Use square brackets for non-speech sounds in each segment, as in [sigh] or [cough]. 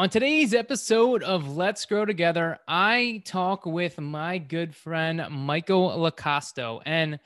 On today's episode of Let's Grow Together, I talk with my good friend Michael Lacosto, and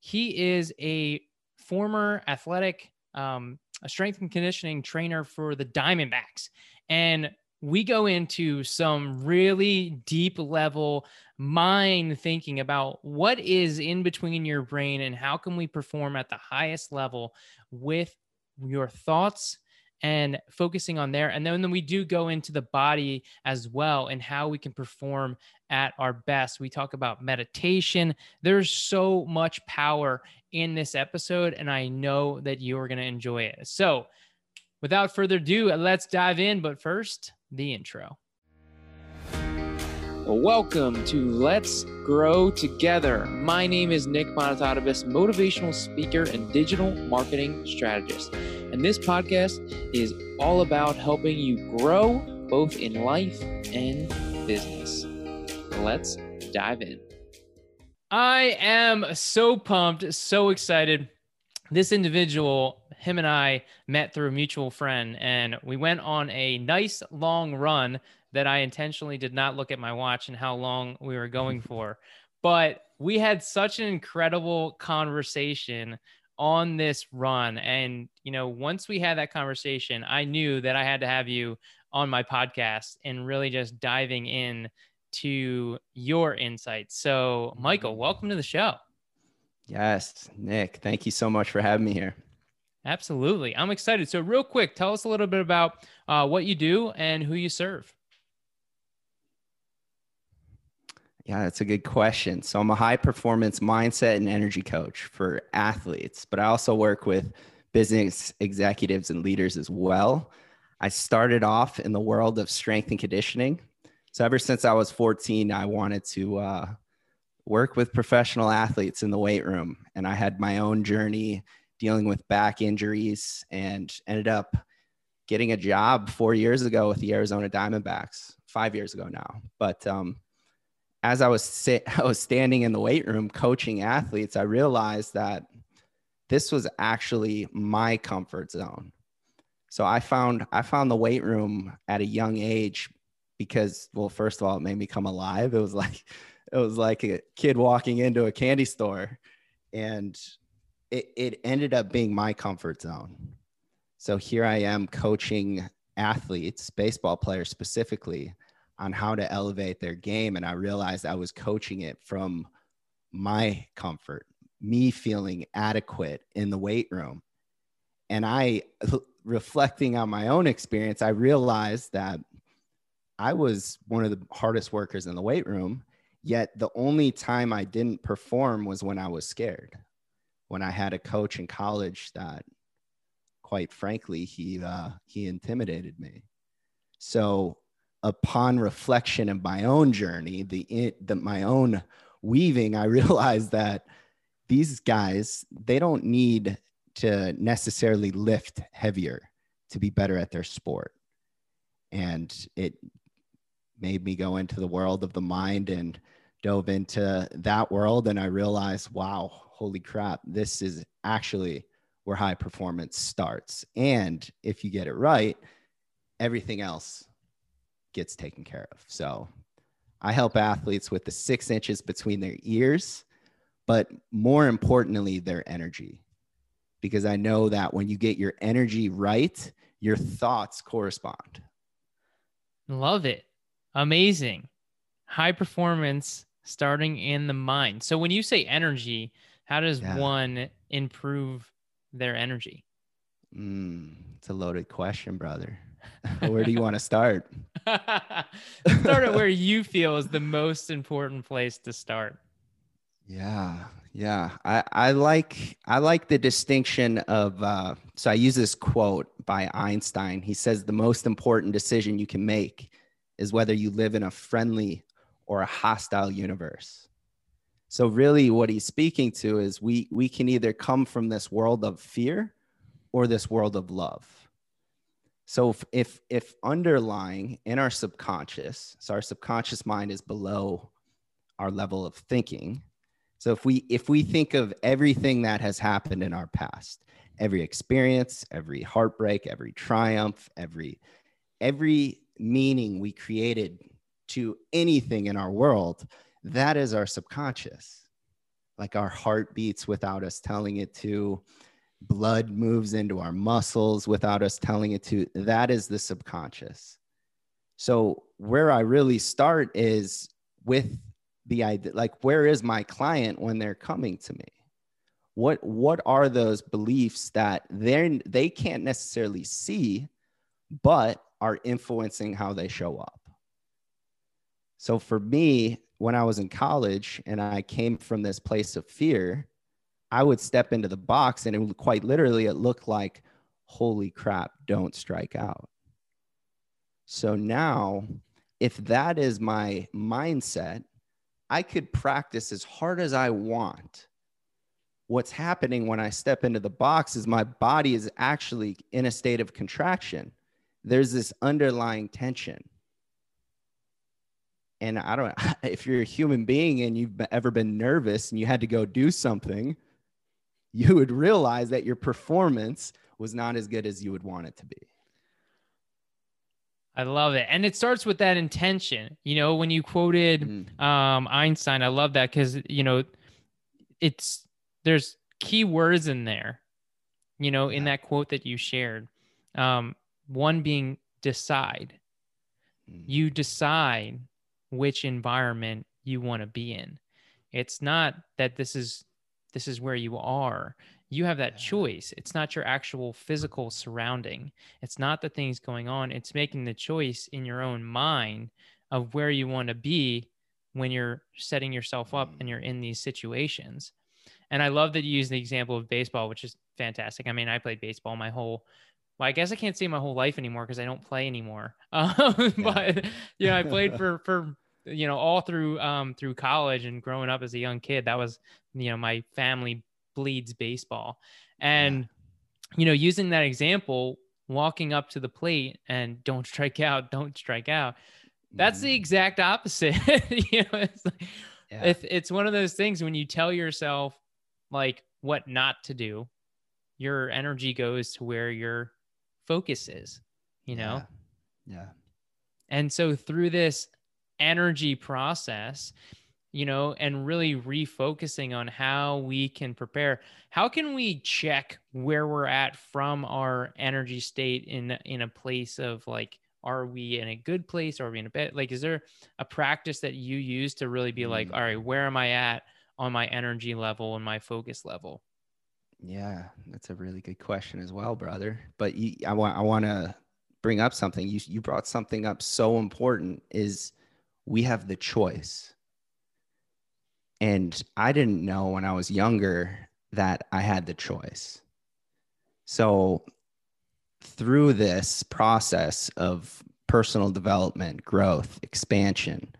he is a former athletic, um, a strength and conditioning trainer for the Diamondbacks. And we go into some really deep level mind thinking about what is in between your brain and how can we perform at the highest level with your thoughts and focusing on there. And then we do go into the body as well and how we can perform at our best. We talk about meditation. There's so much power in this episode, and I know that you are going to enjoy it. So, without further ado, let's dive in. But first, the intro. Welcome to Let's Grow Together. My name is Nick Monotadovus, motivational speaker and digital marketing strategist. And this podcast is all about helping you grow both in life and business. Let's dive in. I am so pumped, so excited. This individual, him and I met through a mutual friend, and we went on a nice long run that I intentionally did not look at my watch and how long we were [laughs] going for. But we had such an incredible conversation on this run. And, you know, once we had that conversation, I knew that I had to have you on my podcast and really just diving in to your insights. So, Michael, welcome to the show. Yes, Nick, thank you so much for having me here. Absolutely. I'm excited. So, real quick, tell us a little bit about uh, what you do and who you serve. Yeah, that's a good question. So I'm a high performance mindset and energy coach for athletes, but I also work with business executives and leaders as well. I started off in the world of strength and conditioning. So ever since I was 14, I wanted to uh, work with professional athletes in the weight room. And I had my own journey dealing with back injuries and ended up getting a job four years ago with the Arizona Diamondbacks, five years ago now. But um, as I was sit, [laughs] I was standing in the weight room coaching athletes, I realized that this was actually my comfort zone. So I found I found the weight room at a young age because well, first of all, it made me come alive. It was [laughs] like it was like a kid walking into a candy store, and it, it ended up being my comfort zone. So here I am coaching athletes, baseball players specifically, on how to elevate their game. And I realized I was coaching it from my comfort, me feeling adequate in the weight room. And I, [laughs] reflecting on my own experience, I realized that I was one of the hardest workers in the weight room. Yet the only time I didn't perform was when I was scared. When I had a coach in college that, quite frankly, he uh, he intimidated me. So upon reflection of my own journey, the, the my own weaving, I [laughs] realized that these guys they don't need to necessarily lift heavier to be better at their sport, and it made me go into the world of the mind and dove into that world, and I realized, wow, holy crap, this is actually where high performance starts, and if you get it right, everything else gets taken care of. So I help athletes with the six inches between their ears, but more importantly, their energy. Because I know that when you get your energy right, your thoughts correspond. Love it. Amazing. High performance starting in the mind. So when you say energy, how does yeah. one improve their energy? Mm, it's a loaded question, brother. [laughs] where do you want to start? [laughs] [laughs] start at where you feel is the most important place to start. Yeah, yeah. I, I like I like the distinction of uh, so I use this quote by Einstein. He says the most important decision you can make is whether you live in a friendly or a hostile universe. So really what he's speaking to is we we can either come from this world of fear or this world of love. So if, if, if underlying in our subconscious, so our subconscious mind is below our level of thinking. So if we if we think of everything that has happened in our past, every experience, every heartbreak, every triumph, every every meaning we created to anything in our world, that is our subconscious. Like our heart beats without us telling it to, blood moves into our muscles without us telling it to. That is the subconscious. So, where I really start is with the idea like, where is my client when they're coming to me? What, what are those beliefs that they they can't necessarily see, but are influencing how they show up? So for me, when I was in college and I came from this place of fear, I would step into the box and it would quite literally it looked like, holy crap, don't strike out. So now, if that is my mindset, I could practice as hard as I want. What's happening when I step into the box is my body is actually in a state of contraction. There's this underlying tension and I don't [laughs] if you're a human being and you've ever been nervous and you had to go do something, you would realize that your performance was not as good as you would want it to be. I love it. And it starts with that intention. You know, when you quoted mm. um, Einstein, I love that because, you know, it's there's key words in there, you know, in that quote that you shared. Um, one being decide. Mm. You decide which environment you want to be in. It's not that this is this is where you are. You have that choice. It's not your actual physical surrounding. It's not the things going on. It's making the choice in your own mind of where you want to be when you're setting yourself up and you're in these situations. And I love that you use the example of baseball, which is fantastic. I mean, I played baseball my whole well, I guess I can't say my whole life anymore because I don't play anymore. Um, [laughs] yeah. But you know, I played for for you know all through um through college and growing up as a young kid. That was you know my family bleeds baseball, and yeah. you know using that example, walking up to the plate and don't strike out, don't strike out. That's mm-hmm. the exact opposite. [laughs] you know, it's like, yeah. if it's one of those things when you tell yourself like what not to do, your energy goes to where your focus is, you know? Yeah. yeah. And so through this energy process, you know, and really refocusing on how we can prepare. How can we check where we're at from our energy state in in a place of like are we in a good place? Are we in a bad? Like, is there a practice that you use to really be like, mm. all right, where am I at on my energy level and my focus level? Yeah, that's a really good question as well, brother. But you, I want I want to bring up something. You you brought something up so important is we have the choice. And I didn't know when I was younger that I had the choice. So through this process of personal development, growth, expansion,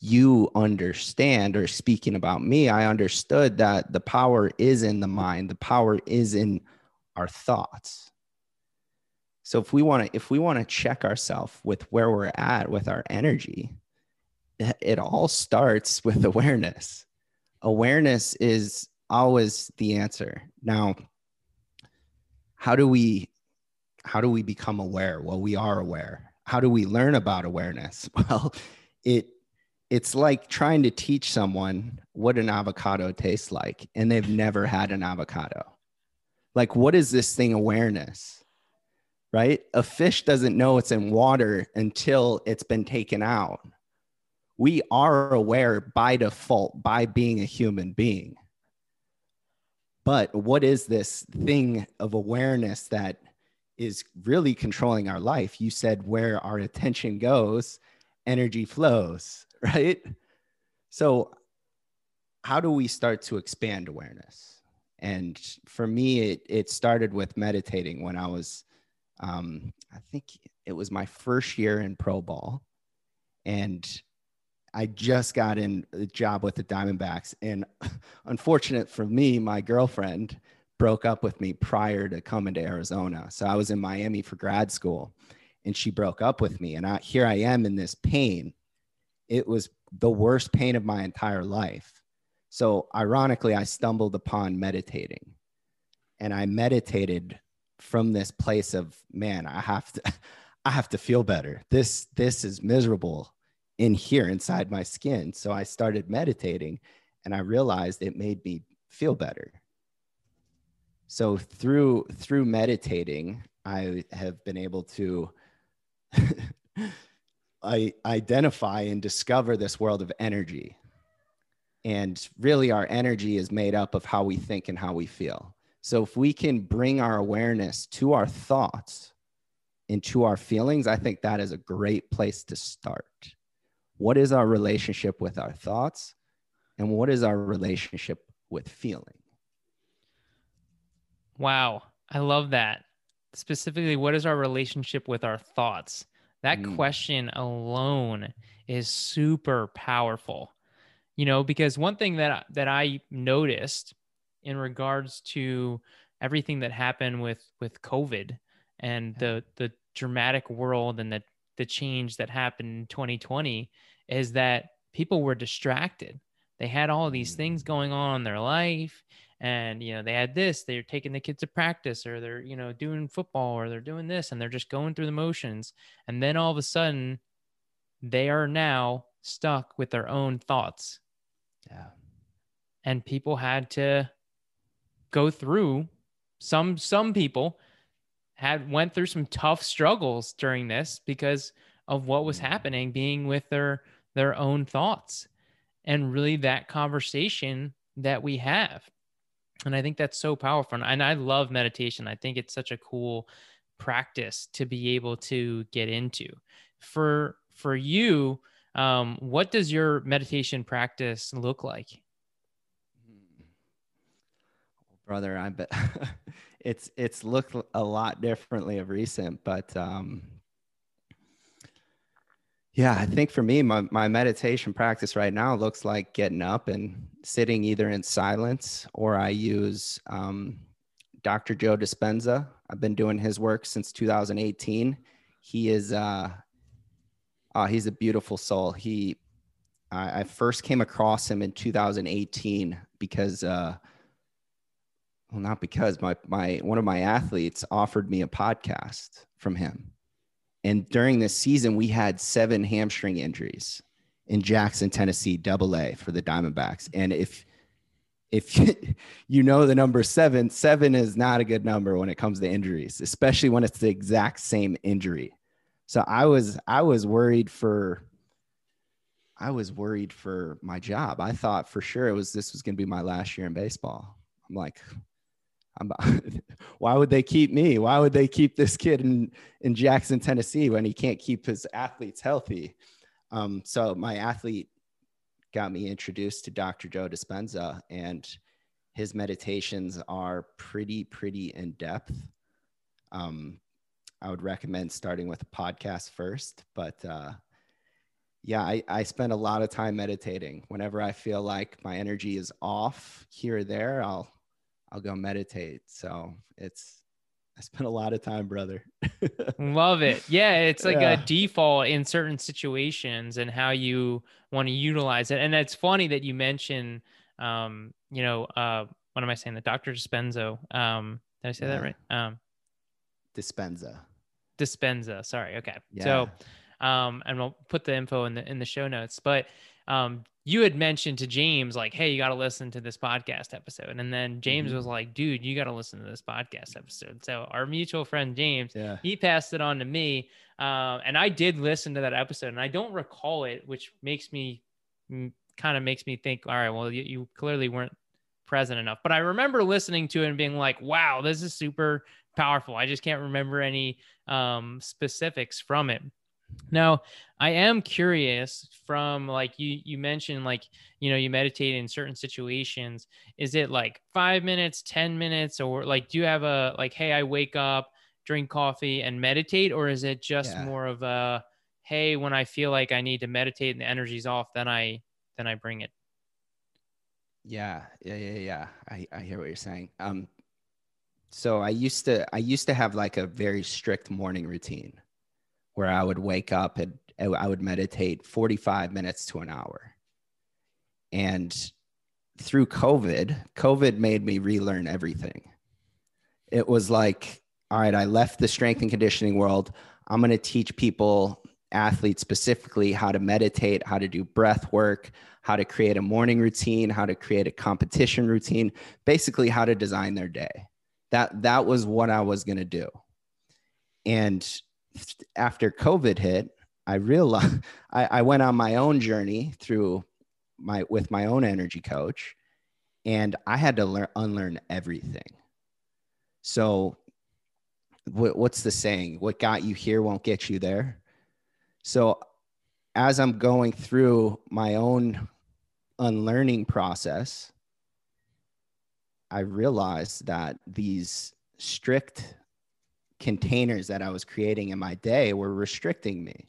you understand, or speaking about me, I understood that the power is in the mind, the power is in our thoughts. So if we want to, if we want to check ourselves with where we're at with our energy, it all starts [laughs] with awareness. Awareness is always the answer. Now, how do we how do we become aware? Well, we are aware. How do we learn about awareness? [laughs] Well, it it's like trying to teach someone what an avocado tastes like and they've never had an avocado. Like, what is this thing awareness? Right? A fish doesn't know it's in water until it's been taken out. We are aware by default by being a human being. But what is this thing of awareness that is really controlling our life? You said where our attention goes, energy flows [laughs] right? So, how do we start to expand awareness? And for me, it, it started with meditating when I was, um, I think it was my first year in pro ball. And I just got in a job with the Diamondbacks. And unfortunate for me, my girlfriend broke up with me prior to coming to Arizona. So I was in Miami for grad school and she broke up with me. And I, here I am in this pain it was the worst pain of my entire life. So, ironically, I stumbled upon meditating and I meditated from this place of, man, I have to. [laughs] I have to feel better. This this is miserable in here inside my skin. So I started meditating and I realized it made me feel better. So through through meditating, I have been able to [laughs] I identify and discover this world of energy. And really our energy is made up of how we think and how we feel. So if we can bring our awareness to our thoughts and to our feelings, I think that is a great place to start. What is our relationship with our thoughts? And what is our relationship with feeling? Wow. I love that. Specifically, what is our relationship with our thoughts? That mm. question alone is super powerful. You know, because one thing that that I noticed in regards to everything that happened with with COVID and the the dramatic world and the the change that happened in 2020 is that people were distracted. They had all these things mm. going on in their life and you know they had this they're taking the kids to practice or they're you know doing football or they're doing this and they're just going through the motions and then all of a sudden they are now stuck with their own thoughts yeah and people had to go through some some people had went through some tough struggles during this because of what was mm. happening being with their their own thoughts and really that conversation that we have. And i think that's so powerful. And i love meditation. I think it's such a cool practice to be able to get into. For for you um, what does your meditation practice look like brother i bet [laughs] it's it's looked a lot differently of recent but um yeah i think for me my, my meditation practice right now looks like getting up and sitting either in silence or i use um, dr joe dispenza. I've been doing his work since 2018 he is uh, uh he's a beautiful soul. He I, I first came across him in 2018 because uh well not because my my one of my athletes offered me a podcast from him. And during this season we had seven hamstring injuries in jackson tennessee double a for the diamondbacks. And if if [laughs] you know the number seven seven is not a good number when it comes to injuries especially when it's the exact same injury. So i was i was worried for i was worried for my job. I thought for sure it was this was going to be my last year in baseball. I'm like [laughs] why would they keep me? Why would they keep this kid in, in Jackson, Tennessee when he can't keep his athletes healthy? Um, so my athlete got me introduced to Dr. Joe Dispenza, and his meditations are pretty, pretty in depth. Um, I would recommend starting with a podcast first, but uh, yeah, I, I spend a lot of time meditating. Whenever I feel like my energy is off here or there, I'll I'll go meditate. So it's I spent a lot of time, brother. [laughs] Love it. Yeah, it's like yeah. a default in certain situations and how you want to utilize it. And it's funny that you mention um, you know, uh what am I saying? The Dr. Dispenzo. Um, did I say yeah. that right? Um Dispenza. Dispenza. Sorry. Okay. Yeah. So um, and we'll put the info in the in the show notes. But um, you had mentioned to James, like, hey, you got to listen to this podcast episode. And then James mm-hmm. was like, dude, you got to listen to this podcast episode. So our mutual friend James, yeah. he passed it on to me. Uh, and I did listen to that episode and I don't recall it, which makes me mm, kind of makes me think, all right, well, you, you clearly weren't present enough. But I remember listening to it and being like, wow, this is super powerful. I just can't remember any um, specifics from it. Now, I am curious from like you you mentioned like you know you meditate in certain situations. Is it like 5 minutes, 10 minutes or like do you have a like hey, I wake up, drink coffee and meditate or is it just yeah. more of a hey, when I feel like I need to meditate and the energy's off, then I then I bring it. Yeah, yeah, yeah, yeah. I I hear what you're saying. Um so I used to I used to have like a very strict morning routine where I would wake up and I would meditate 45 minutes to an hour. And through COVID, COVID made me relearn everything. It was like, all right, I left the strength and conditioning world. I'm going to teach people, athletes specifically, how to meditate, how to do breath work, how to create a morning routine, how to create a competition routine, basically how to design their day. That that was what I was going to do. And after COVID hit, I realized [laughs] I, I went on my own journey through my with my own energy coach, and I had to learn unlearn everything. So, what, what's the saying? What got you here won't get you there. So, as I'm going through my own unlearning process, I realized that these strict containers that I was creating in my day were restricting me.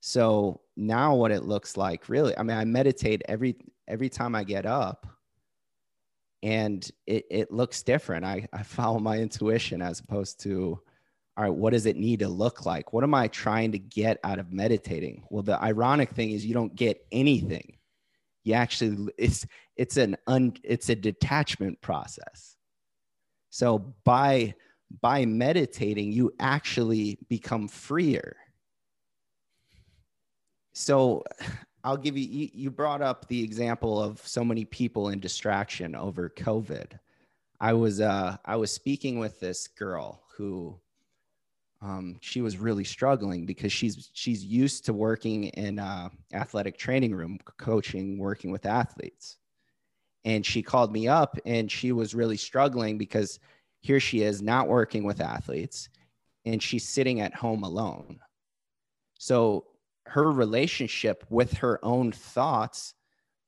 So now what it looks like really, I mean, I meditate every every time I get up and it, it looks different. I, I follow my intuition as opposed to, all right, what does it need to look like? What am I trying to get out of meditating? Well, the ironic thing is you don't get anything. You actually it's it's an un it's a detachment process. So by by meditating, you actually become freer so I'll give you, you, brought up the example of so many people in distraction over COVID. I was, uh, I was speaking with this girl who, um, she was really struggling because she's, she's used to working in a athletic training room, coaching, working with athletes. And she called me up and she was really struggling because here she is not working with athletes and she's sitting at home alone. So her relationship with her own thoughts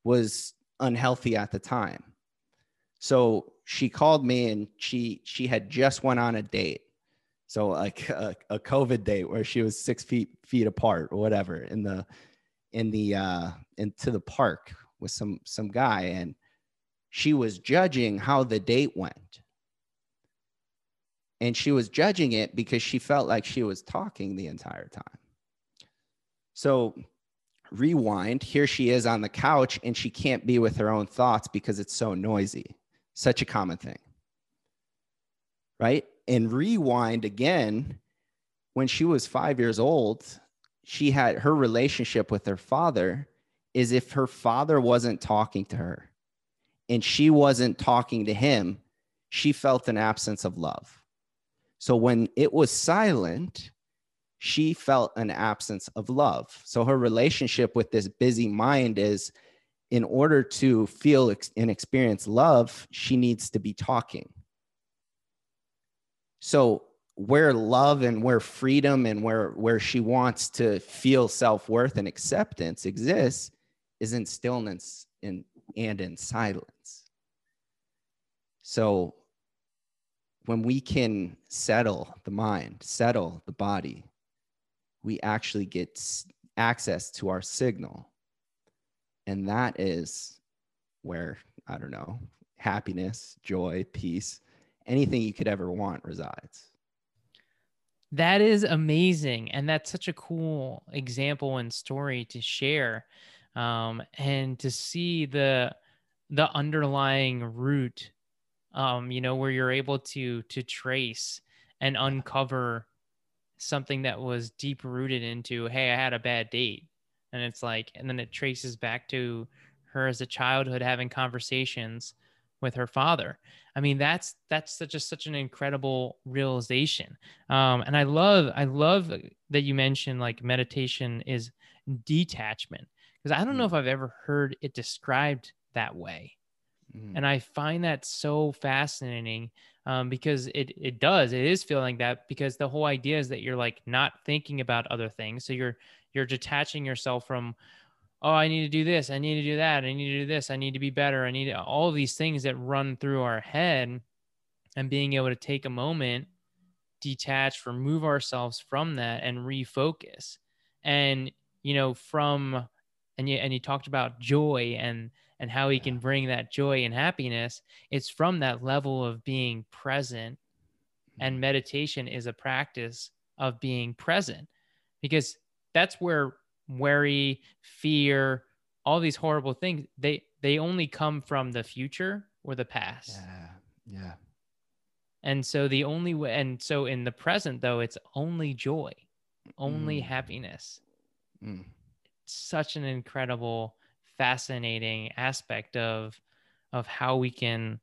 was unhealthy at the time. So she called me and she she had just went on a date. So like [laughs] a, a COVID date where she was six feet feet apart or whatever in the in the uh into the park with some some guy and she was judging how the date went. And she was judging it because she felt like she was talking the entire time. So rewind, here she is on the couch and she can't be with her own thoughts because it's so noisy. Such a common thing. Right? And rewind again, when she was five years old, she had her relationship with her father is if her father wasn't talking to her and she wasn't talking to him, she felt an absence of love. So when it was silent, she felt an absence of love. So her relationship with this busy mind is in order to feel and experience love, she needs to be talking. So where love and where freedom and where where she wants to feel self-worth and acceptance exists is in stillness and and in silence. So when we can settle the mind, settle the body, we actually get access to our signal. And that is where, I don't know, happiness, joy, peace, anything you could ever want resides. That is amazing. And that's such a cool example and story to share. Um, and to see the the underlying root um, you know, where you're able to to trace and uncover something that was deep rooted into, hey, I had a bad date. And it's like, and then it traces back to her as a childhood having conversations with her father. I mean, that's that's such a such an incredible realization. Um, and I love I love that you mentioned like meditation is detachment because I don't know mm. if I've ever heard it described that way. Mm. And I find that so fascinating um, because it it does it is feeling that because the whole idea is that you're like not thinking about other things. So you're you're detaching yourself from oh i need to do this i need to do that i need to do this i need to be better i need to, all these things that run through our head. And being able to take a moment detach remove ourselves from that and refocus. And you know from and you and you talked about joy and and how he can bring that joy and happiness it's from that level of being present and mm-hmm. meditation is a practice of being present because that's where worry fear all these horrible things they they only come from the future or the past yeah yeah and so the only way and so in the present though it's only joy only Mm. happiness. Mm. Such an incredible, fascinating aspect of of how we can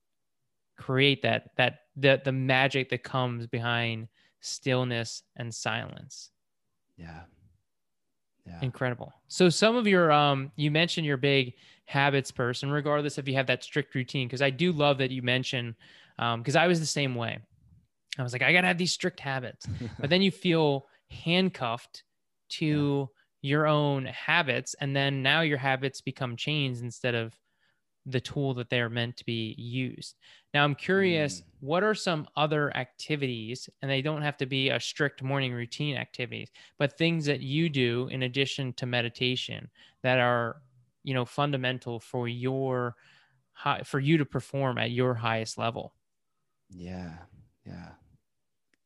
create that that the the magic that comes behind stillness and silence. Yeah. Yeah. Incredible. So some of your um you mentioned your big habits person, regardless if you have that strict routine, because I do love that you mention um because I was the same way. I was like, I gotta have these strict habits. [laughs] But then you feel handcuffed to your own habits, and then now your habits become chains instead of the tool that they are meant to be used. Now I'm curious, Mm. what are some other activities, and they don't have to be a strict morning routine activities, but things that you do in addition to meditation that are, you know, fundamental for your high, for you to perform at your highest level. Yeah. Yeah.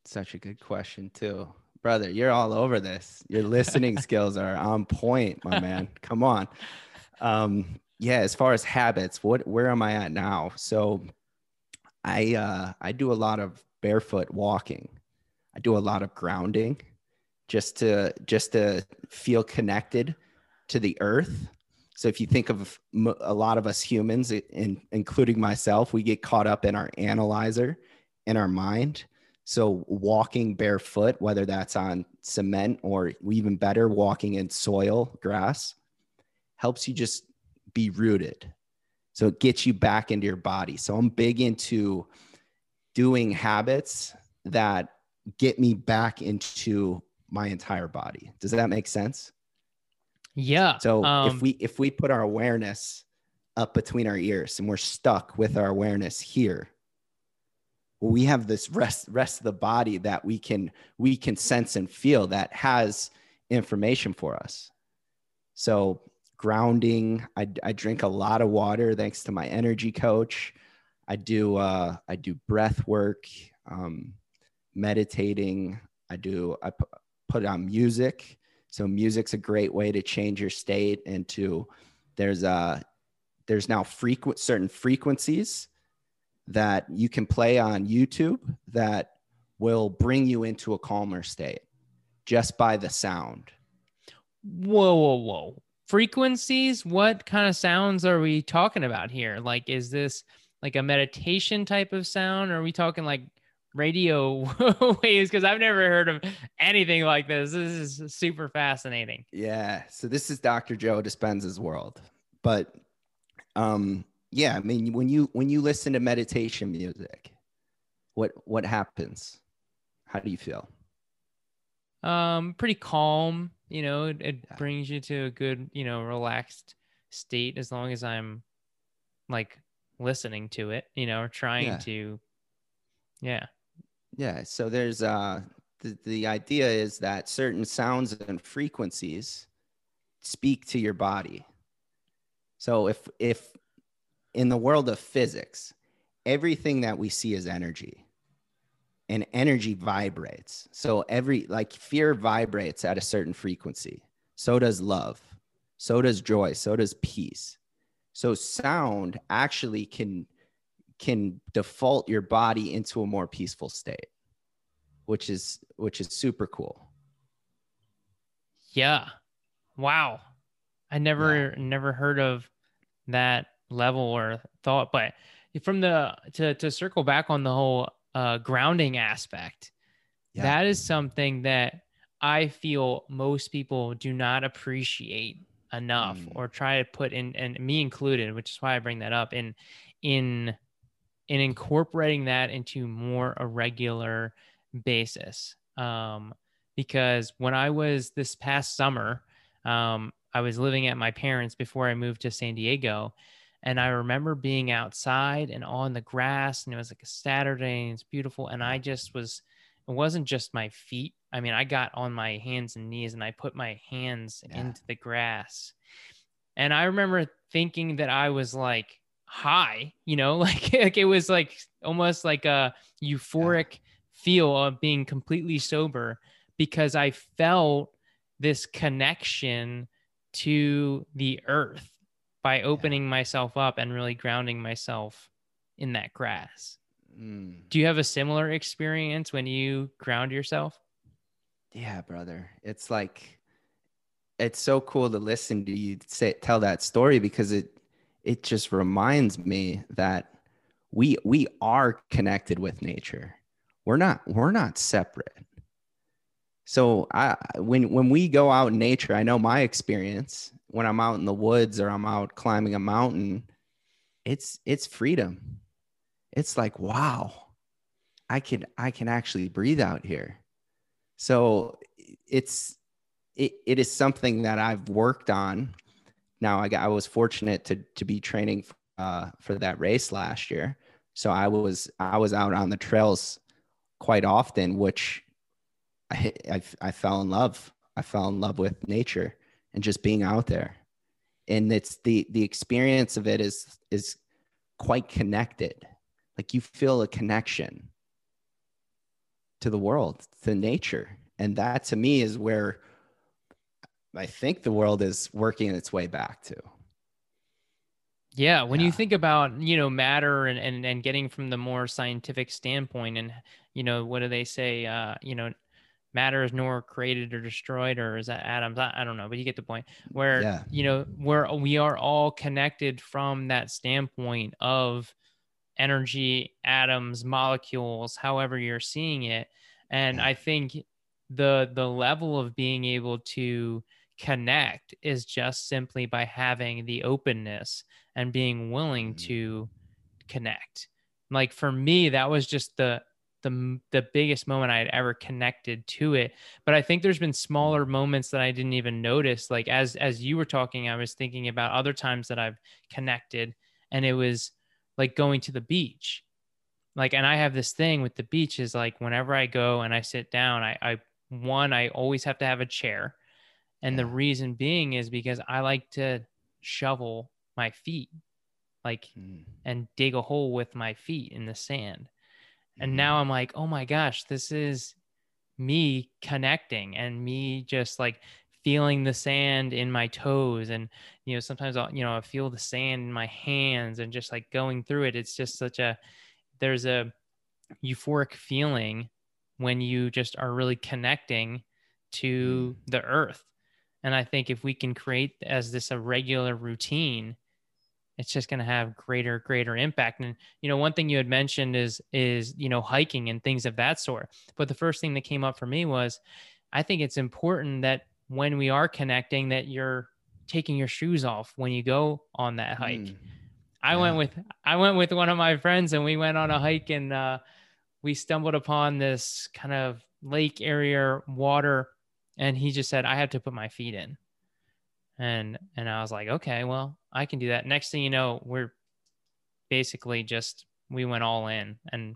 Such a good question, too. Brother, you're all over this. Your listening [laughs] skills are on point, my man. Come on. Um, yeah, as far as habits, what where am I at now? So I uh I do a lot of barefoot walking. I do a lot of grounding just to just to feel connected to the earth. So if you think of a lot of us humans, in, including myself, we get caught up in our analyzer in our mind. So walking barefoot, whether that's on cement or even better, walking in soil, grass, helps you just be rooted. So it gets you back into your body. So I'm big into doing habits that get me back into my entire body. Does that make sense? Yeah. So um, if we if we put our awareness up between our ears and we're stuck with our awareness here, we have this rest rest of the body that we can we can sense and feel that has information for us. So grounding, I, I drink a lot of water thanks to my energy coach. I do uh, I do breath work, um, meditating. I do I pu- put on music. So music's a great way to change your state and to there's a there's now frequent certain frequencies that you can play on YouTube that will bring you into a calmer state just by the sound. whoa, whoa, whoa. Frequencies? What kind of sounds are we talking about here? Like, is this like a meditation type of sound? Or are we talking like radio [laughs] waves? Because I've never heard of anything like this. This is super fascinating. Yeah. So this is Dr. Joe Dispenza's world. But um yeah, I mean when you when you listen to meditation music, what what happens? How do you feel? Um, pretty calm. You know, it, it Yeah. brings you to a good, you know, relaxed state as long as I'm like listening to it, you know, or trying Yeah. to. Yeah. Yeah. So there's uh the, the idea is that certain sounds and frequencies speak to your body. So if if in the world of physics, everything that we see is energy. And energy vibrates. So every like fear vibrates at a certain frequency. So does love. So does joy. So does peace. So sound actually can can default your body into a more peaceful state which is which is super cool Yeah. Wow. I never never heard of that level or thought, but from the to to circle back on the whole uh grounding aspect, Yeah. that is something that I feel most people do not appreciate enough Mm. or try to put in and me included, which is why I bring that up in in in incorporating that into more a regular basis. Um, because when I was this past summer, um, I was living at my parents before I moved to San Diego. And I remember being outside and on the grass, and it was like a Saturday and it's beautiful. And I just was, it wasn't just my feet. I mean, I got on my hands and knees and I put my hands Yeah. into the grass. And I remember thinking that I was like high, you know, [laughs] like, like it was like almost like a euphoric feel of being completely sober because I felt this connection to the earth by opening myself up and really grounding myself in that grass. Mm. Do you have a similar experience when you ground yourself? Yeah, brother. It's like it's so cool to listen to you say tell that story because it it just reminds me that we we are connected with nature. We're not we're not separate. So I when when we go out in nature, I know my experience when I'm out in the woods or I'm out climbing a mountain, it's it's freedom. It's like wow, I can I can actually breathe out here. So it's it, it is something that I've worked on. Now I got I was fortunate to to be training uh, for that race last year, so I was I was out on the trails quite often, which I, I, I fell in love. I fell in love with nature and just being out there, and it's the the experience of it is is quite connected. Like you feel a connection to the world, to nature, and that to me is where I think the world is working its way back to. Yeah, when yeah. you think about you know matter and, and and getting from the more scientific standpoint, and you know what do they say? Uh, you know, matter is nor created or destroyed, or is that atoms? I, I don't know, but you get the point. Where yeah. you know where we are all connected from that standpoint of energy, atoms, molecules, however you're seeing it, and yeah. I think the the level of being able to connect is just simply by having the openness and being willing mm. to connect. Like for me, that was just the the the biggest moment I had ever connected to it. But I think there's been smaller moments that I didn't even notice. Like as as you were talking, I was thinking about other times that I've connected, and it was like going to the beach. Like, and I have this thing with the beach is like whenever I go and I sit down, I, I one I always have to have a chair and the reason being is because I like to shovel my feet, like, mm. and dig a hole with my feet in the sand. And mm. now I'm like, oh my gosh, this is me connecting and me just like feeling the sand in my toes and you know sometimes I'll you know I feel the sand in my hands and just like going through it it's just such a there's a euphoric feeling when you just are really connecting to mm. the earth and I think if we can create as this a regular routine, it's just going to have greater greater impact. And you know one thing you had mentioned is is you know hiking and things of that sort. But the first thing that came up for me was i think it's important that when we are connecting that you're taking your shoes off when you go on that hike. Mm, i yeah. went with i went with one of my friends and we went on a hike and uh, we stumbled upon this kind of lake area water and he just said i have to put my feet in and and i was like okay well i can do that. Next thing you know we're basically just we went all in and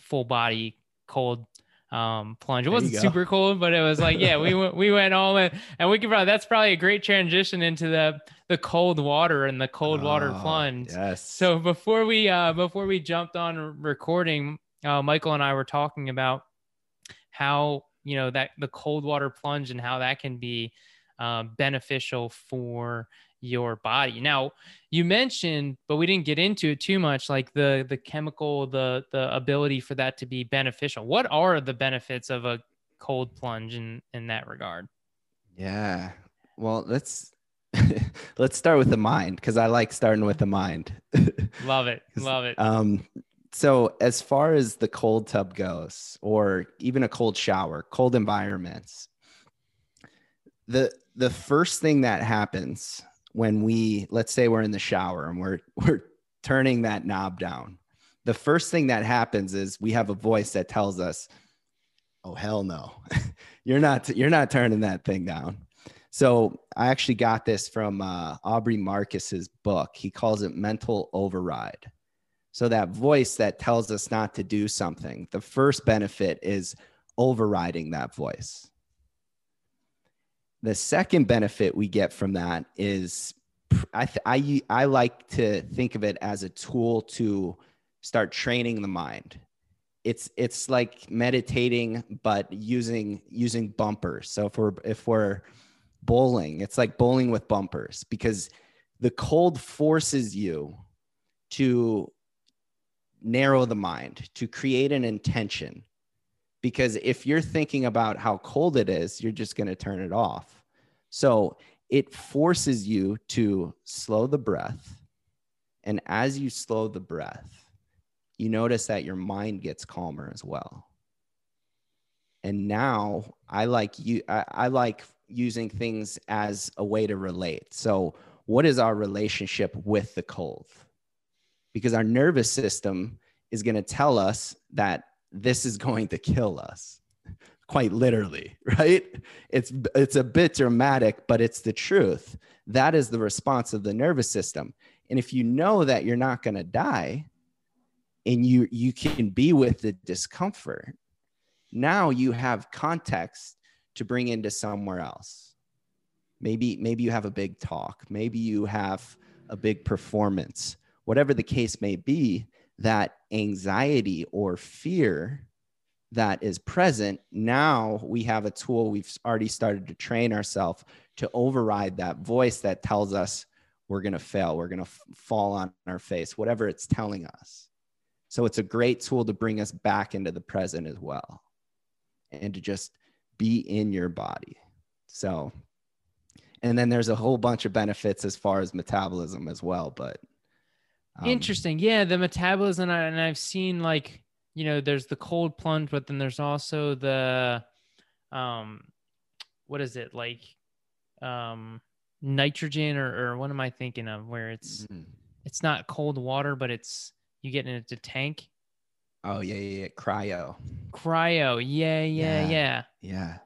full body cold um plunge. It wasn't super cold but it was like yeah we [laughs] went we went all in. And we could probably that's probably a great transition into the the cold water and the cold oh, water plunge. yes. So before we uh before we jumped on recording uh michael and i were talking about how you know that the cold water plunge and how that can be uh, beneficial for your body. Now, you mentioned, but we didn't get into it too much, like the the chemical, the the ability for that to be beneficial. What are the benefits of a cold plunge in in that regard? Yeah. Well, let's [laughs] let's start with the mind because I like starting with the mind. [laughs] Love it. Love it. Um, so as far as the cold tub goes or even a cold shower cold environments the the first thing that happens when we let's say we're in the shower and we're [laughs] we're turning that knob down the first thing that happens is we have a voice that tells us oh hell no. [laughs] You're not you're not turning that thing down. So i actually got this from uh, aubrey marcus's book. He calls it mental override. So that voice that tells us not to do something, the first benefit is overriding that voice. The second benefit we get from that is I, th- I, I like to think of it as a tool to start training the mind. It's it's like meditating, but using using bumpers. So if we're if we're bowling, it's like bowling with bumpers because the cold forces you to narrow the mind, to create an intention, because if you're thinking about how cold it is, you're just going to turn it off. So it forces you to slow the breath. And as you slow the breath, you notice that your mind gets calmer as well. And now I like you, I, I like using things as a way to relate. So, what is our relationship with the cold? Because our nervous system is going to tell us that this is going to kill us quite literally [laughs] right? It's it's a bit dramatic but it's the truth. That is the response of the nervous system. And if you know that you're not going to die and you you can be with the discomfort now you have context to bring into somewhere else. Maybe maybe you have a big talk maybe you have a big performance whatever the case may be that anxiety or fear that is present, now we have a tool we've already started to train ourselves to override that voice that tells us we're going to fail, we're going to f- fall on our face, whatever it's telling us. So it's a great tool to bring us back into the present as well and to just be in your body. So, and then there's a whole bunch of benefits as far as metabolism as well, but um, Interesting. Yeah, the metabolism, and I've seen like you know, there's the cold plunge, but then there's also the, um, what is it like, um, nitrogen or or what am I thinking of? Where it's mm-hmm. it's not cold water, but it's you get into a tank. Oh yeah, yeah, yeah, cryo. Cryo, yeah, yeah, yeah, yeah. Yeah.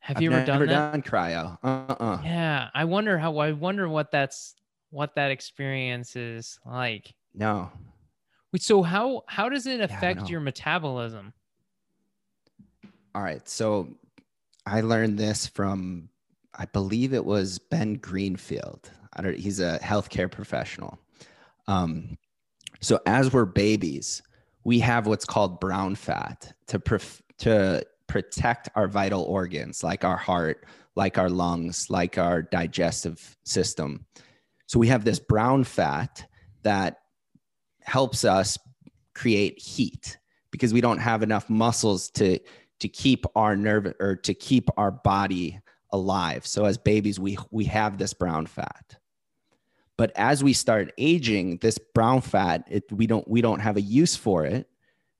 Have I've you ever done that? done cryo. Uh-uh. Yeah, I wonder how. I wonder what that's what that experience is like. No. Wait, so how how does it affect yeah, your metabolism? All right, so I learned this from I believe it was Ben Greenfield. I don't. He's a healthcare professional. Um, so as we're babies, we have what's called brown fat to pref- to protect our vital organs, like our heart, like our lungs, like our digestive system. So we have this brown fat that helps us create heat because we don't have enough muscles to to keep our nerve or to keep our body alive. So as babies we we have this brown fat. But as we start aging, this brown fat it, we don't we don't have a use for it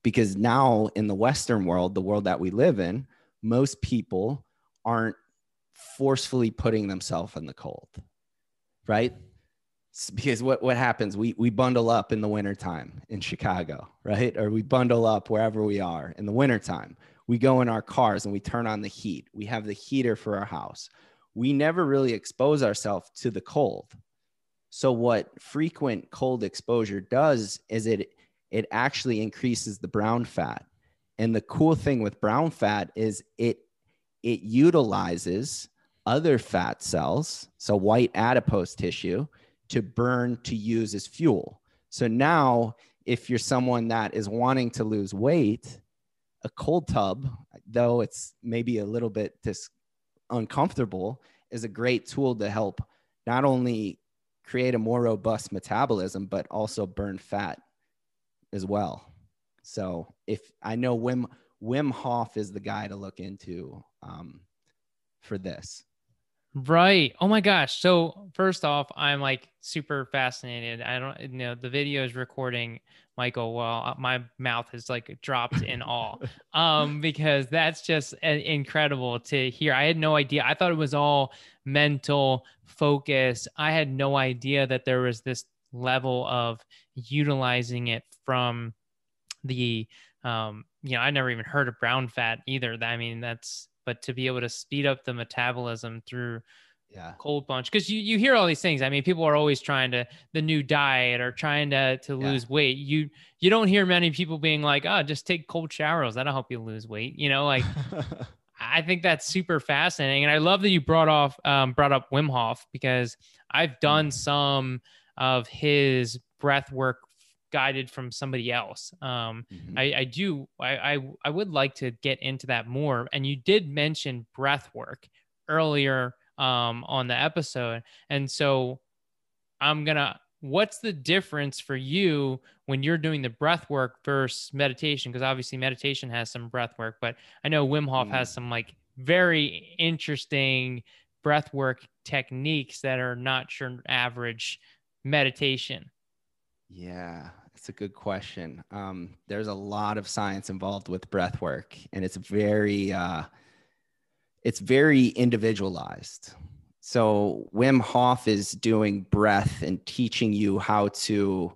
because now in the western world, the world that we live in, most people aren't forcefully putting themselves in the cold. Right? Because what, what happens we, we bundle up in the wintertime in chicago right? Or we bundle up wherever we are in the wintertime. We go in our cars and we turn on the heat. We have the heater for our house. We never really expose ourselves to the cold. So what frequent cold exposure does is it it actually increases the brown fat. And the cool thing with brown fat is it it utilizes other fat cells so white adipose tissue to burn to use as fuel. So now, if you're someone that is wanting to lose weight, a cold tub, though it's maybe a little bit dis- uncomfortable, is a great tool to help not only create a more robust metabolism, but also burn fat as well. So if I know Wim Wim Hof is the guy to look into um, for this. Right. Oh my gosh. So first off, I'm like super fascinated. I don't you know the video is recording Michael while uh, my mouth is like dropped in awe. [laughs] Um, because that's just incredible to hear. I had no idea. I thought it was all mental focus. I had no idea that there was this level of utilizing it from the um, you know, I never even heard of brown fat either. I mean, that's but to be able to speed up the metabolism through yeah. cold plunge. Because you, you hear all these things. I mean people are always trying to the new diet or trying to to lose weight. You you don't hear many people being like oh just take cold showers. That'll help you lose weight. You know like [laughs] i think that's super fascinating. And i love that you brought off um, brought up wim hof because i've done mm. some of his breath work guided from somebody else. Um, mm-hmm. I, I, do. I, I, I would like to get into that more. And you did mention breath work earlier um, on the episode, and so I'm gonna what's the difference for you when you're doing the breath work versus meditation? Because obviously meditation has some breath work, but I know Wim Hof mm. has some like very interesting breath work techniques that are not your average meditation. Yeah, it's a good question. Um, there's a lot of science involved with breath work, and it's very uh, it's very individualized. So Wim Hof is doing breath and teaching you how to.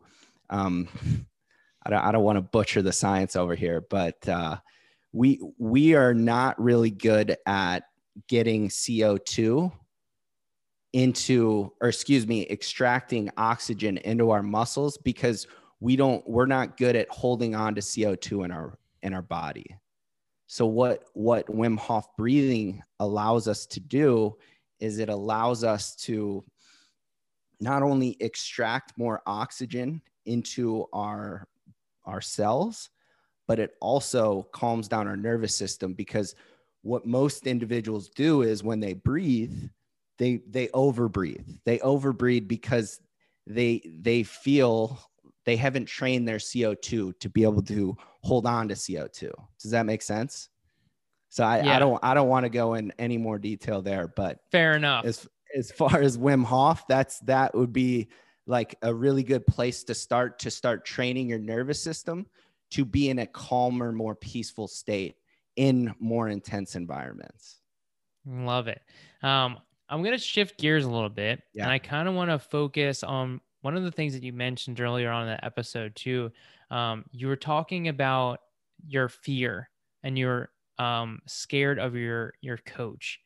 Um, I don't, I don't want to butcher the science over here, but uh, we we are not really good at getting CO2 into, or excuse me, extracting oxygen into our muscles because we don't we're not good at holding on to CO2 in our in our body. So what what Wim Hof breathing allows us to do is it allows us to not only extract more oxygen into our our cells but it also calms down our nervous system because what most individuals do is when they breathe they they overbreathe they overbreathe because they they feel they haven't trained their co2 to be able to hold on to co2 does that make sense so I, yeah. I don't I don't want to go in any more detail there, but fair enough. As as far as Wim Hof, that's that would be like a really good place to start to start training your nervous system to be in a calmer, more peaceful state in more intense environments. Love it. Um, I'm going to shift gears a little bit, yeah. and I kind of want to focus on one of the things that you mentioned earlier on in the episode too. Um, you were talking about your fear and your um, scared of your your coach.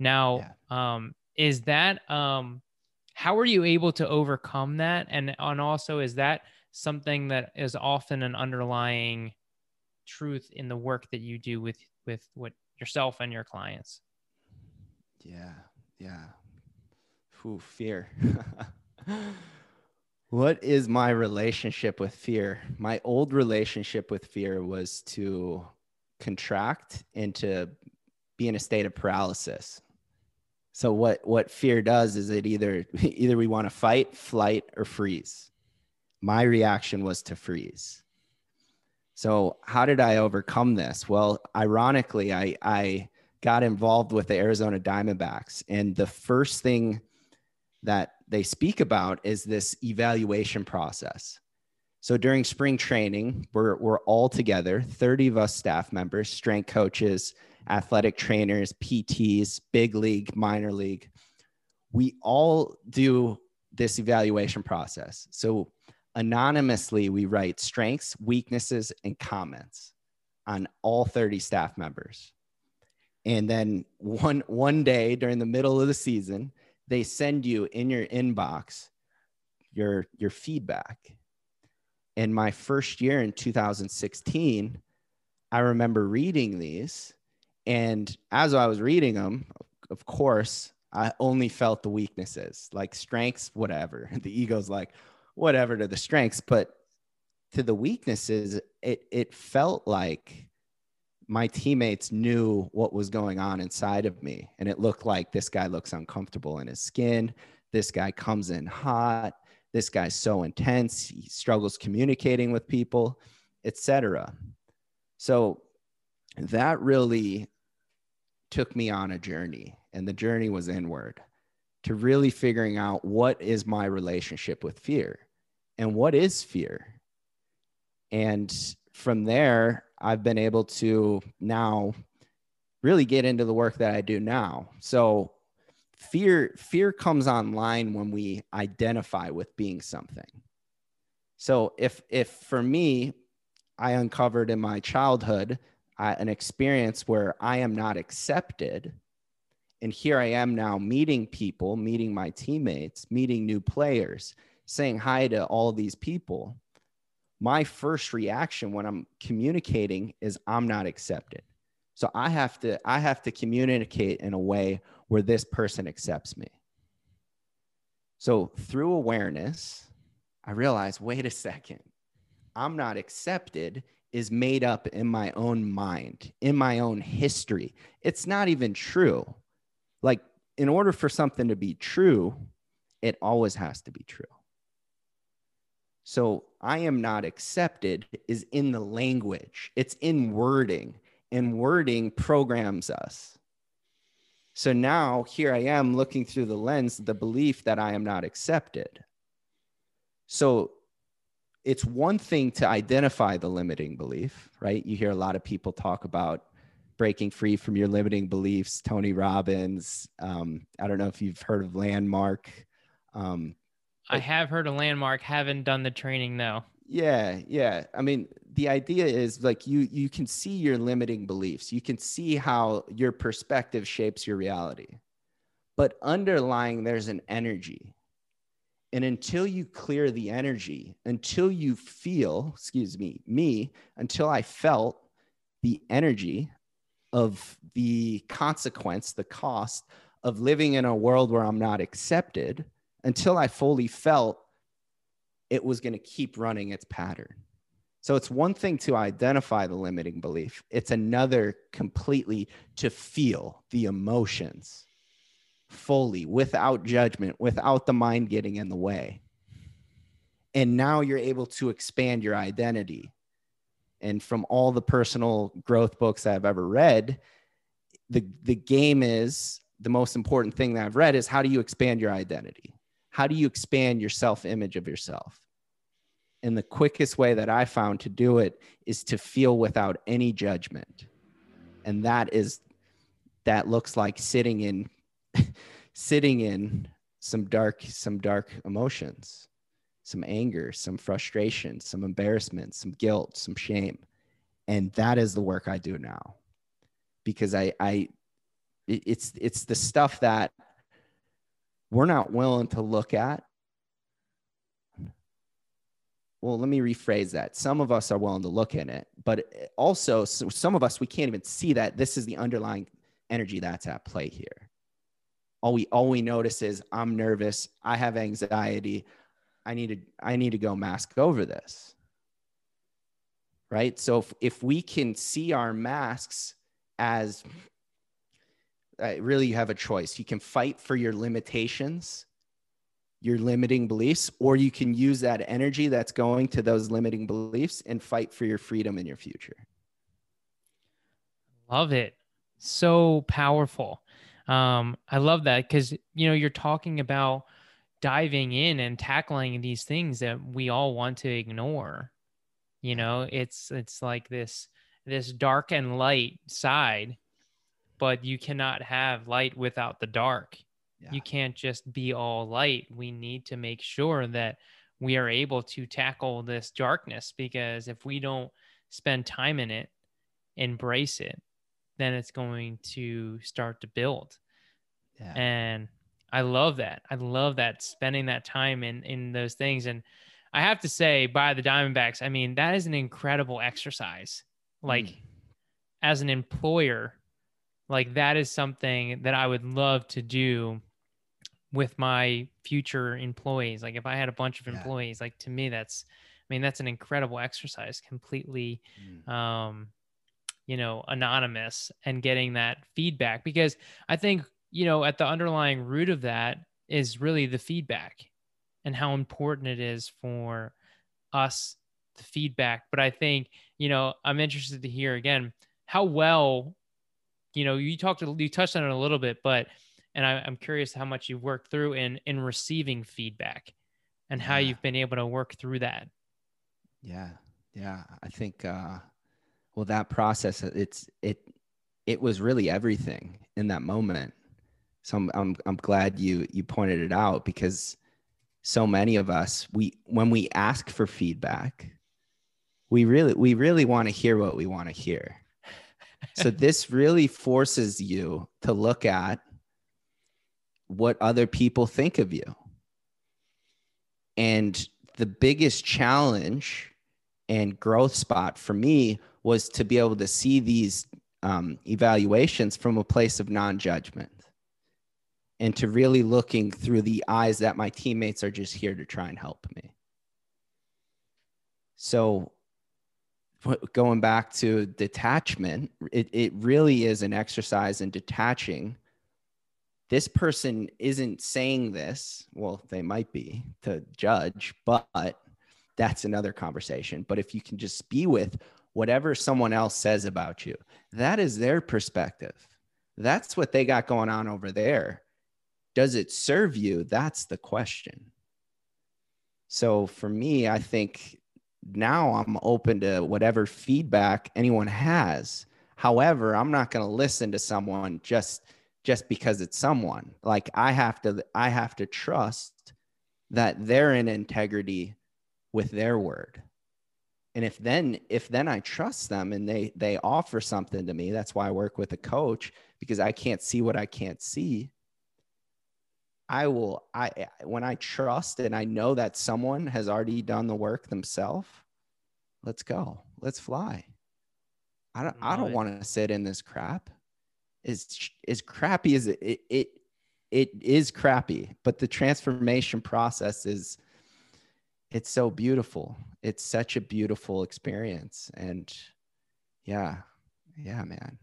Now, yeah. um, is that um, how are you able to overcome that? And and also, is that something that is often an underlying truth in the work that you do with with what yourself and your clients? Yeah, yeah. Ooh, fear. [laughs] what is my relationship with fear? My old relationship with fear was to contract and to be in a state of paralysis. So what what fear does is it either [laughs] either we want to fight, flight, or freeze. My reaction was to freeze. So how did I overcome this? Well, ironically, I I got involved with the Arizona Diamondbacks, and the first thing that they speak about is this evaluation process. So during spring training, we're, we're all together, 30 of us staff members, strength coaches, athletic trainers, PTs, big league, minor league. We all do this evaluation process. So anonymously, we write strengths, weaknesses, and comments on all 30 staff members. And then one, one day during the middle of the season, they send you in your inbox your, your feedback in my first year in 2016, I remember reading these. And as I was reading them, of course, I only felt the weaknesses, like strengths, whatever. [laughs] The ego's like, whatever to the strengths. But to the weaknesses, it, it felt like my teammates knew what was going on inside of me. And it looked like this guy looks uncomfortable in his skin. This guy comes in hot this guy's so intense he struggles communicating with people etc so that really took me on a journey and the journey was inward to really figuring out what is my relationship with fear and what is fear and from there i've been able to now really get into the work that i do now. So fear fear comes online when we identify with being something. So if if for me i uncovered in my childhood uh, an experience where i am not accepted and here i am now meeting people meeting my teammates meeting new players saying hi to all these people my first reaction when i'm communicating is i'm not accepted so i have to i have to communicate in a way where this person accepts me. So through awareness, I realize, wait a second, I'm not accepted is made up in my own mind, in my own history. It's not even true. Like, in order for something to be true, it always has to be true. So I am not accepted is in the language, it's in wording, and wording programs us. So now here I am looking through the lens, the belief that I am not accepted. So it's one thing to identify the limiting belief, right? You hear a lot of people talk about breaking free from your limiting beliefs. Tony Robbins. Um, I don't know if you've heard of Landmark. Um, I have heard of Landmark. Haven't done the training though. Yeah, yeah. I mean, the idea is like you you can see your limiting beliefs. You can see how your perspective shapes your reality. But underlying there's an energy. And until you clear the energy, until you feel, excuse me, me, until I felt the energy of the consequence, the cost of living in a world where I'm not accepted, until I fully felt it was going to keep running its pattern. So it's one thing to identify the limiting belief, it's another completely to feel the emotions fully without judgment, without the mind getting in the way. And now you're able to expand your identity. And from all the personal growth books I've ever read, the, the game is the most important thing that I've read is how do you expand your identity? How do you expand your self image of yourself? And the quickest way that I found to do it is to feel without any judgment. And that is, that looks like sitting in, [laughs] sitting in some dark, some dark emotions, some anger, some frustration, some embarrassment, some guilt, some shame. And that is the work I do now because I, I, it's, it's the stuff that we're not willing to look at well, let me rephrase that. Some of us are willing to look in it, but also some of us, we can't even see that this is the underlying energy that's at play here. All we, all we notice is I'm nervous. I have anxiety. I need to, I need to go mask over this. Right. So if, if we can see our masks as uh, really you have a choice, you can fight for your limitations your limiting beliefs, or you can use that energy that's going to those limiting beliefs and fight for your freedom in your future. Love it. So powerful. Um, I love that because, you know, you're talking about diving in and tackling these things that we all want to ignore. You know, it's, it's like this, this dark and light side, but you cannot have light without the dark yeah. You can't just be all light. We need to make sure that we are able to tackle this darkness because if we don't spend time in it, embrace it, then it's going to start to build. Yeah. And I love that. I love that spending that time in in those things. And I have to say, by the Diamondbacks, I mean that is an incredible exercise. Like mm. as an employer, like that is something that I would love to do with my future employees. Like if I had a bunch of yeah. employees, like to me, that's, I mean, that's an incredible exercise, completely, mm. um, you know, anonymous and getting that feedback because I think, you know, at the underlying root of that is really the feedback and how important it is for us the feedback. But I think, you know, I'm interested to hear again how well, you know, you talked, you touched on it a little bit, but and I, am curious how much you've worked through in in receiving feedback and how you've been able to work through that. Yeah. Yeah. I think uh well that process it's it it was really everything in that moment. So i'm i'm, I'm glad you you pointed it out because so many of us we when we ask for feedback we really we really want to hear what we want to hear so [laughs] this really forces you to look at what other people think of you. And the biggest challenge and growth spot for me was to be able to see these um, evaluations from a place of non judgment and to really looking through the eyes that my teammates are just here to try and help me. So, going back to detachment, it, it really is an exercise in detaching this person isn't saying this. Well, they might be to judge, but that's another conversation. But if you can just be with whatever someone else says about you, that is their perspective. That's what they got going on over there. Does it serve you? That's the question. So for me, I think now I'm open to whatever feedback anyone has. However, I'm not going to listen to someone just just because it's someone. Like I have to I have to trust that they're in integrity with their word. And if then if then I trust them and they they offer something to me, that's why I work with a coach because I can't see what I can't see. I will I eh, when I trust and I know that someone has already done the work themselves, let's go. Let's fly. I don't I don't want to sit in this crap. As as crappy as it, it it it is crappy, but the transformation process is it's so beautiful. It's such a beautiful experience and yeah. Yeah, man.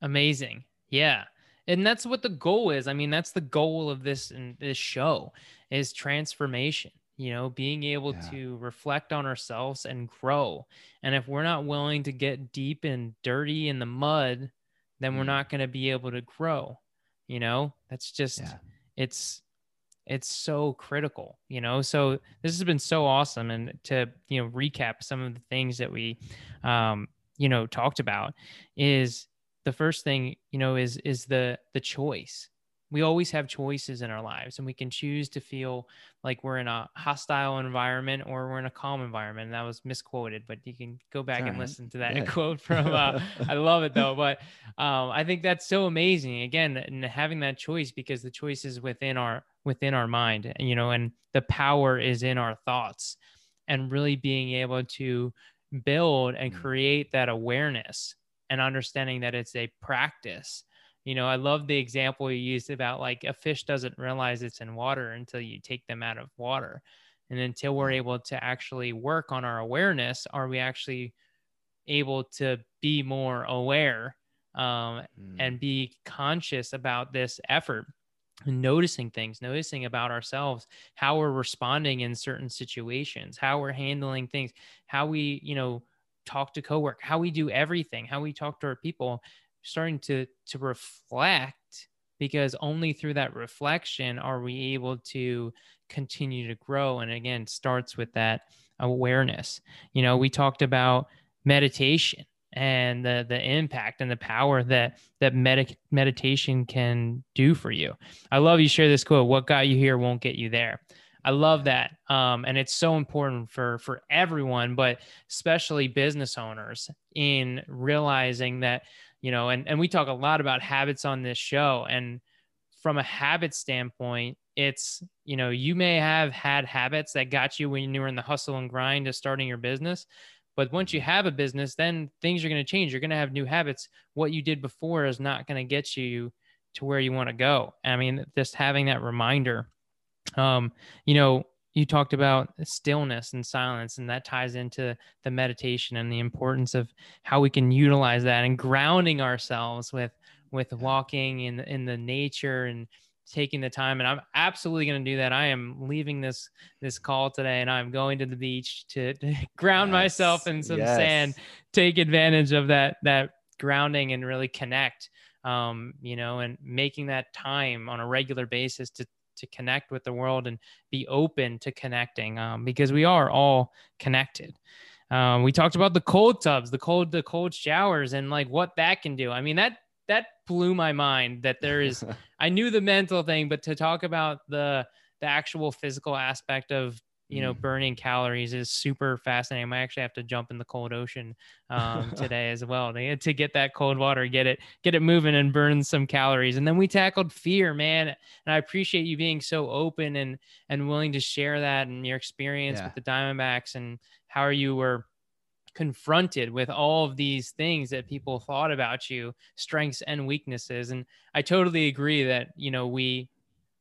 Amazing. Yeah and that's what the goal is i mean that's the goal of this and this show is transformation you know being able yeah. to reflect on ourselves and grow and if we're not willing to get deep and dirty in the mud then mm. we're not going to be able to grow you know that's just yeah. it's it's so critical you know so this has been so awesome and to you know recap some of the things that we um you know talked about is the first thing you know is is the the choice we always have choices in our lives and we can choose to feel like we're in a hostile environment or we're in a calm environment and that was misquoted but you can go back and listen to that yeah. [laughs] quote from uh, [laughs] i love it though but um, i think that's so amazing again and having that choice because the choice is within our within our mind you know and the power is in our thoughts and really being able to build and mm. create that awareness and understanding that it's a practice. You know, I love the example you used about like a fish doesn't realize it's in water until you take them out of water. And until we're able to actually work on our awareness, are we actually able to be more aware um, mm. and be conscious about this effort? noticing things noticing about ourselves how we're responding in certain situations how we're handling things how we you know talk to cowork, how we do everything, how we talk to our people, starting to to reflect because only through that reflection are we able to continue to grow and again starts with that awareness. You know, we talked about meditation and the the impact and the power that that med- meditation can do for you. I love you share this quote, what got you here won't get you there. I love that. Um, and it's so important for for everyone, but especially business owners in realizing that, you know, and, and we talk a lot about habits on this show. And from a habit standpoint, it's, you know, you may have had habits that got you when you were in the hustle and grind of starting your business. But once you have a business, then things are going to change. You're going to have new habits. What you did before is not going to get you to where you want to go. I mean, just having that reminder um, you know, you talked about stillness and silence, and that ties into the meditation and the importance of how we can utilize that and grounding ourselves with with walking in in the nature and taking the time and i'm absolutely going to do that i am leaving this this call today and i'm going to the beach to, to [laughs] ground yes. myself in some yes. sand take advantage of that that grounding and really connect um, you know and making that time on a regular basis to to connect with the world and be open to connecting um, because we are all connected. Um, we talked about the cold tubs, the cold, the cold showers, and like what that can do. I mean that that blew my mind that there is. [laughs] I knew the mental thing, but to talk about the the actual physical aspect of you know, mm. burning calories is super fascinating. I might actually have to jump in the cold ocean um, [laughs] today as well to, to get that cold water, get it, get it moving and burn some calories. And then we tackled fear, man. And I appreciate you being so open and, and willing to share that and your experience yeah. with the Diamondbacks and how you were confronted with all of these things that people thought about you, strengths and weaknesses. And I totally agree that, you know, we,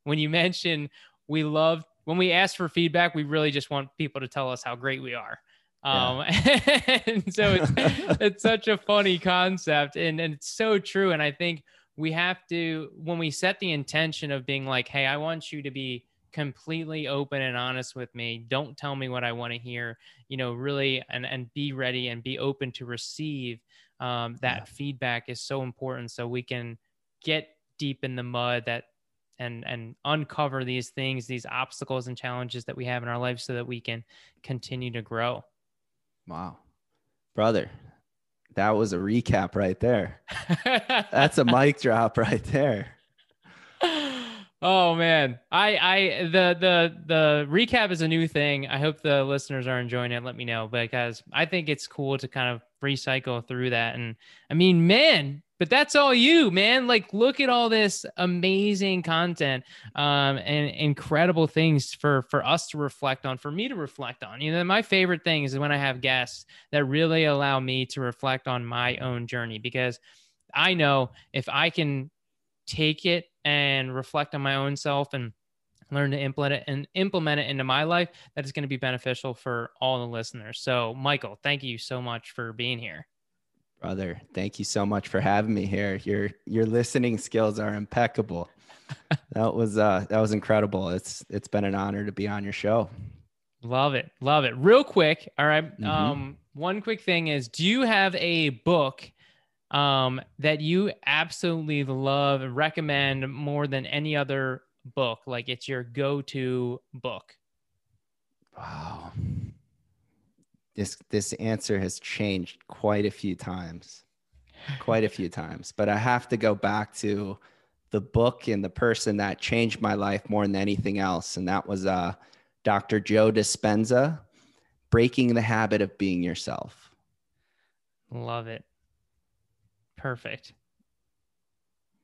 when you [laughs] mention we love when we ask for feedback, we really just want people to tell us how great we are. Um, yeah. [laughs] and so it's, [laughs] it's such a funny concept and, and it's so true. And I think we have to, when we set the intention of being like, Hey, I want you to be completely open and honest with me. Don't tell me what I want to hear. You know, really, and and be ready and be open to receive um, that yeah. feedback is so important, so we can get deep in the mud that and and uncover these things, these obstacles and challenges that we have in our life, so that we can continue to grow. Wow, brother, that was a recap right there. [laughs] That's a mic drop right there. Oh man, I I the the the recap is a new thing. I hope the listeners are enjoying it. Let me know because I think it's cool to kind of recycle through that. And I mean, man, but that's all you, man. Like, look at all this amazing content um, and incredible things for for us to reflect on, for me to reflect on. You know, my favorite thing is when I have guests that really allow me to reflect on my own journey because I know if I can take it and reflect on my own self and learn to implement it and implement it into my life that is going to be beneficial for all the listeners so michael thank you so much for being here brother thank you so much for having me here your your listening skills are impeccable [laughs] that was uh that was incredible it's it's been an honor to be on your show love it love it real quick all right, mm-hmm. um one quick thing is do you have a book um, that you absolutely love and recommend more than any other book? Like it's your go to book? Wow. This this answer has changed quite a few times. Quite a few times. But I have to go back to the book and the person that changed my life more than anything else. And that was uh, Dr. Joe Dispenza, Breaking the Habit of Being Yourself. Love it. Perfect.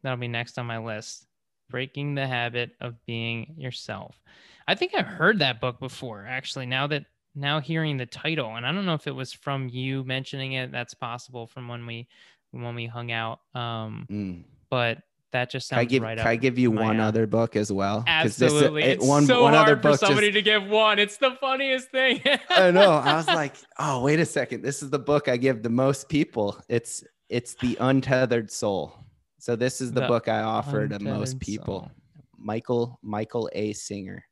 That'll be next on my list. Breaking the Habit of Being Yourself. I think I've heard that book before, actually, now that now hearing the title. And I don't know if it was from you mentioning it. That's possible from when we when we hung out. Um mm. but that just sounds I give, right Can I give you one alley. other book as well? Absolutely. This, it, one, so one hard other book for somebody just, to give one. It's the funniest thing. [laughs] I know. I was like, oh, wait a second. This is the book I give the most people. It's it's the untethered soul. So this is the, the book I offer to most people. Soul. Michael Michael A. Singer.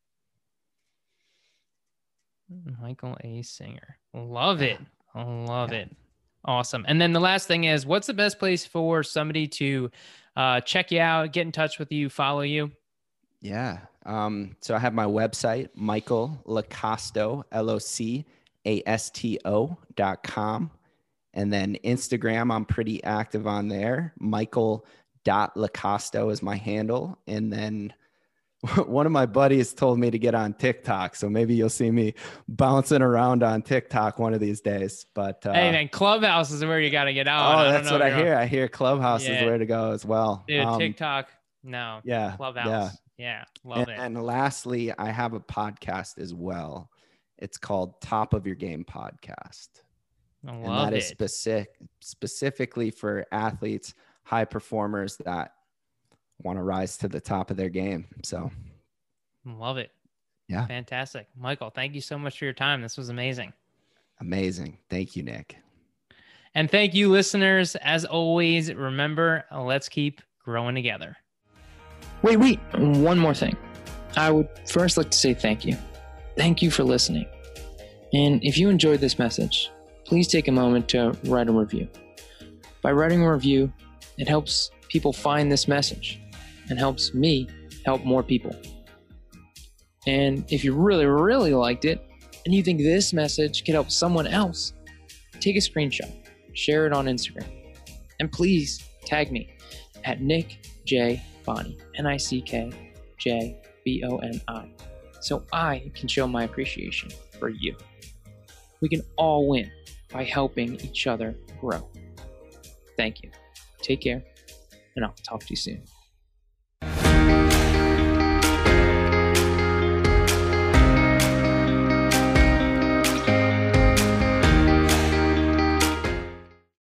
Michael A. Singer. Love it. Love yeah. it. Awesome. And then the last thing is, what's the best place for somebody to uh, check you out, get in touch with you, follow you? Yeah. Um, so I have my website, Michael Locasto, L O C A S T O dot com. And then Instagram, I'm pretty active on there. Michael dot Locasto is my handle. And then [laughs] one of my buddies told me to get on TikTok, so maybe you'll see me bouncing around on TikTok one of these days. But uh, hey, man, Clubhouse is where you got to get out. Oh, that's what I hear. On. I hear Clubhouse yeah. is where to go as well. Dude, um, TikTok, no. Yeah, Clubhouse. Yeah, yeah love and, it. And lastly, I have a podcast as well. It's called Top of Your Game Podcast and that is specific specifically for athletes, high performers that want to rise to the top of their game. So love it. Yeah. Fantastic. Michael, thank you so much for your time. This was amazing. Amazing. Thank you, Nick. And thank you, listeners. As always, remember, let's keep growing together. Wait, wait. One more thing. I would first like to say thank you. Thank you for listening. And if you enjoyed this message, please take a moment to write a review. By writing a review, it helps people find this message and helps me help more people. And if you really, really liked it and you think this message could help someone else, take a screenshot, share it on Instagram, and please tag me at Nick J. Boni, N I C K J B O N I, so I can show my appreciation for you. We can all win by helping each other grow. Thank you. Take care, and I'll talk to you soon.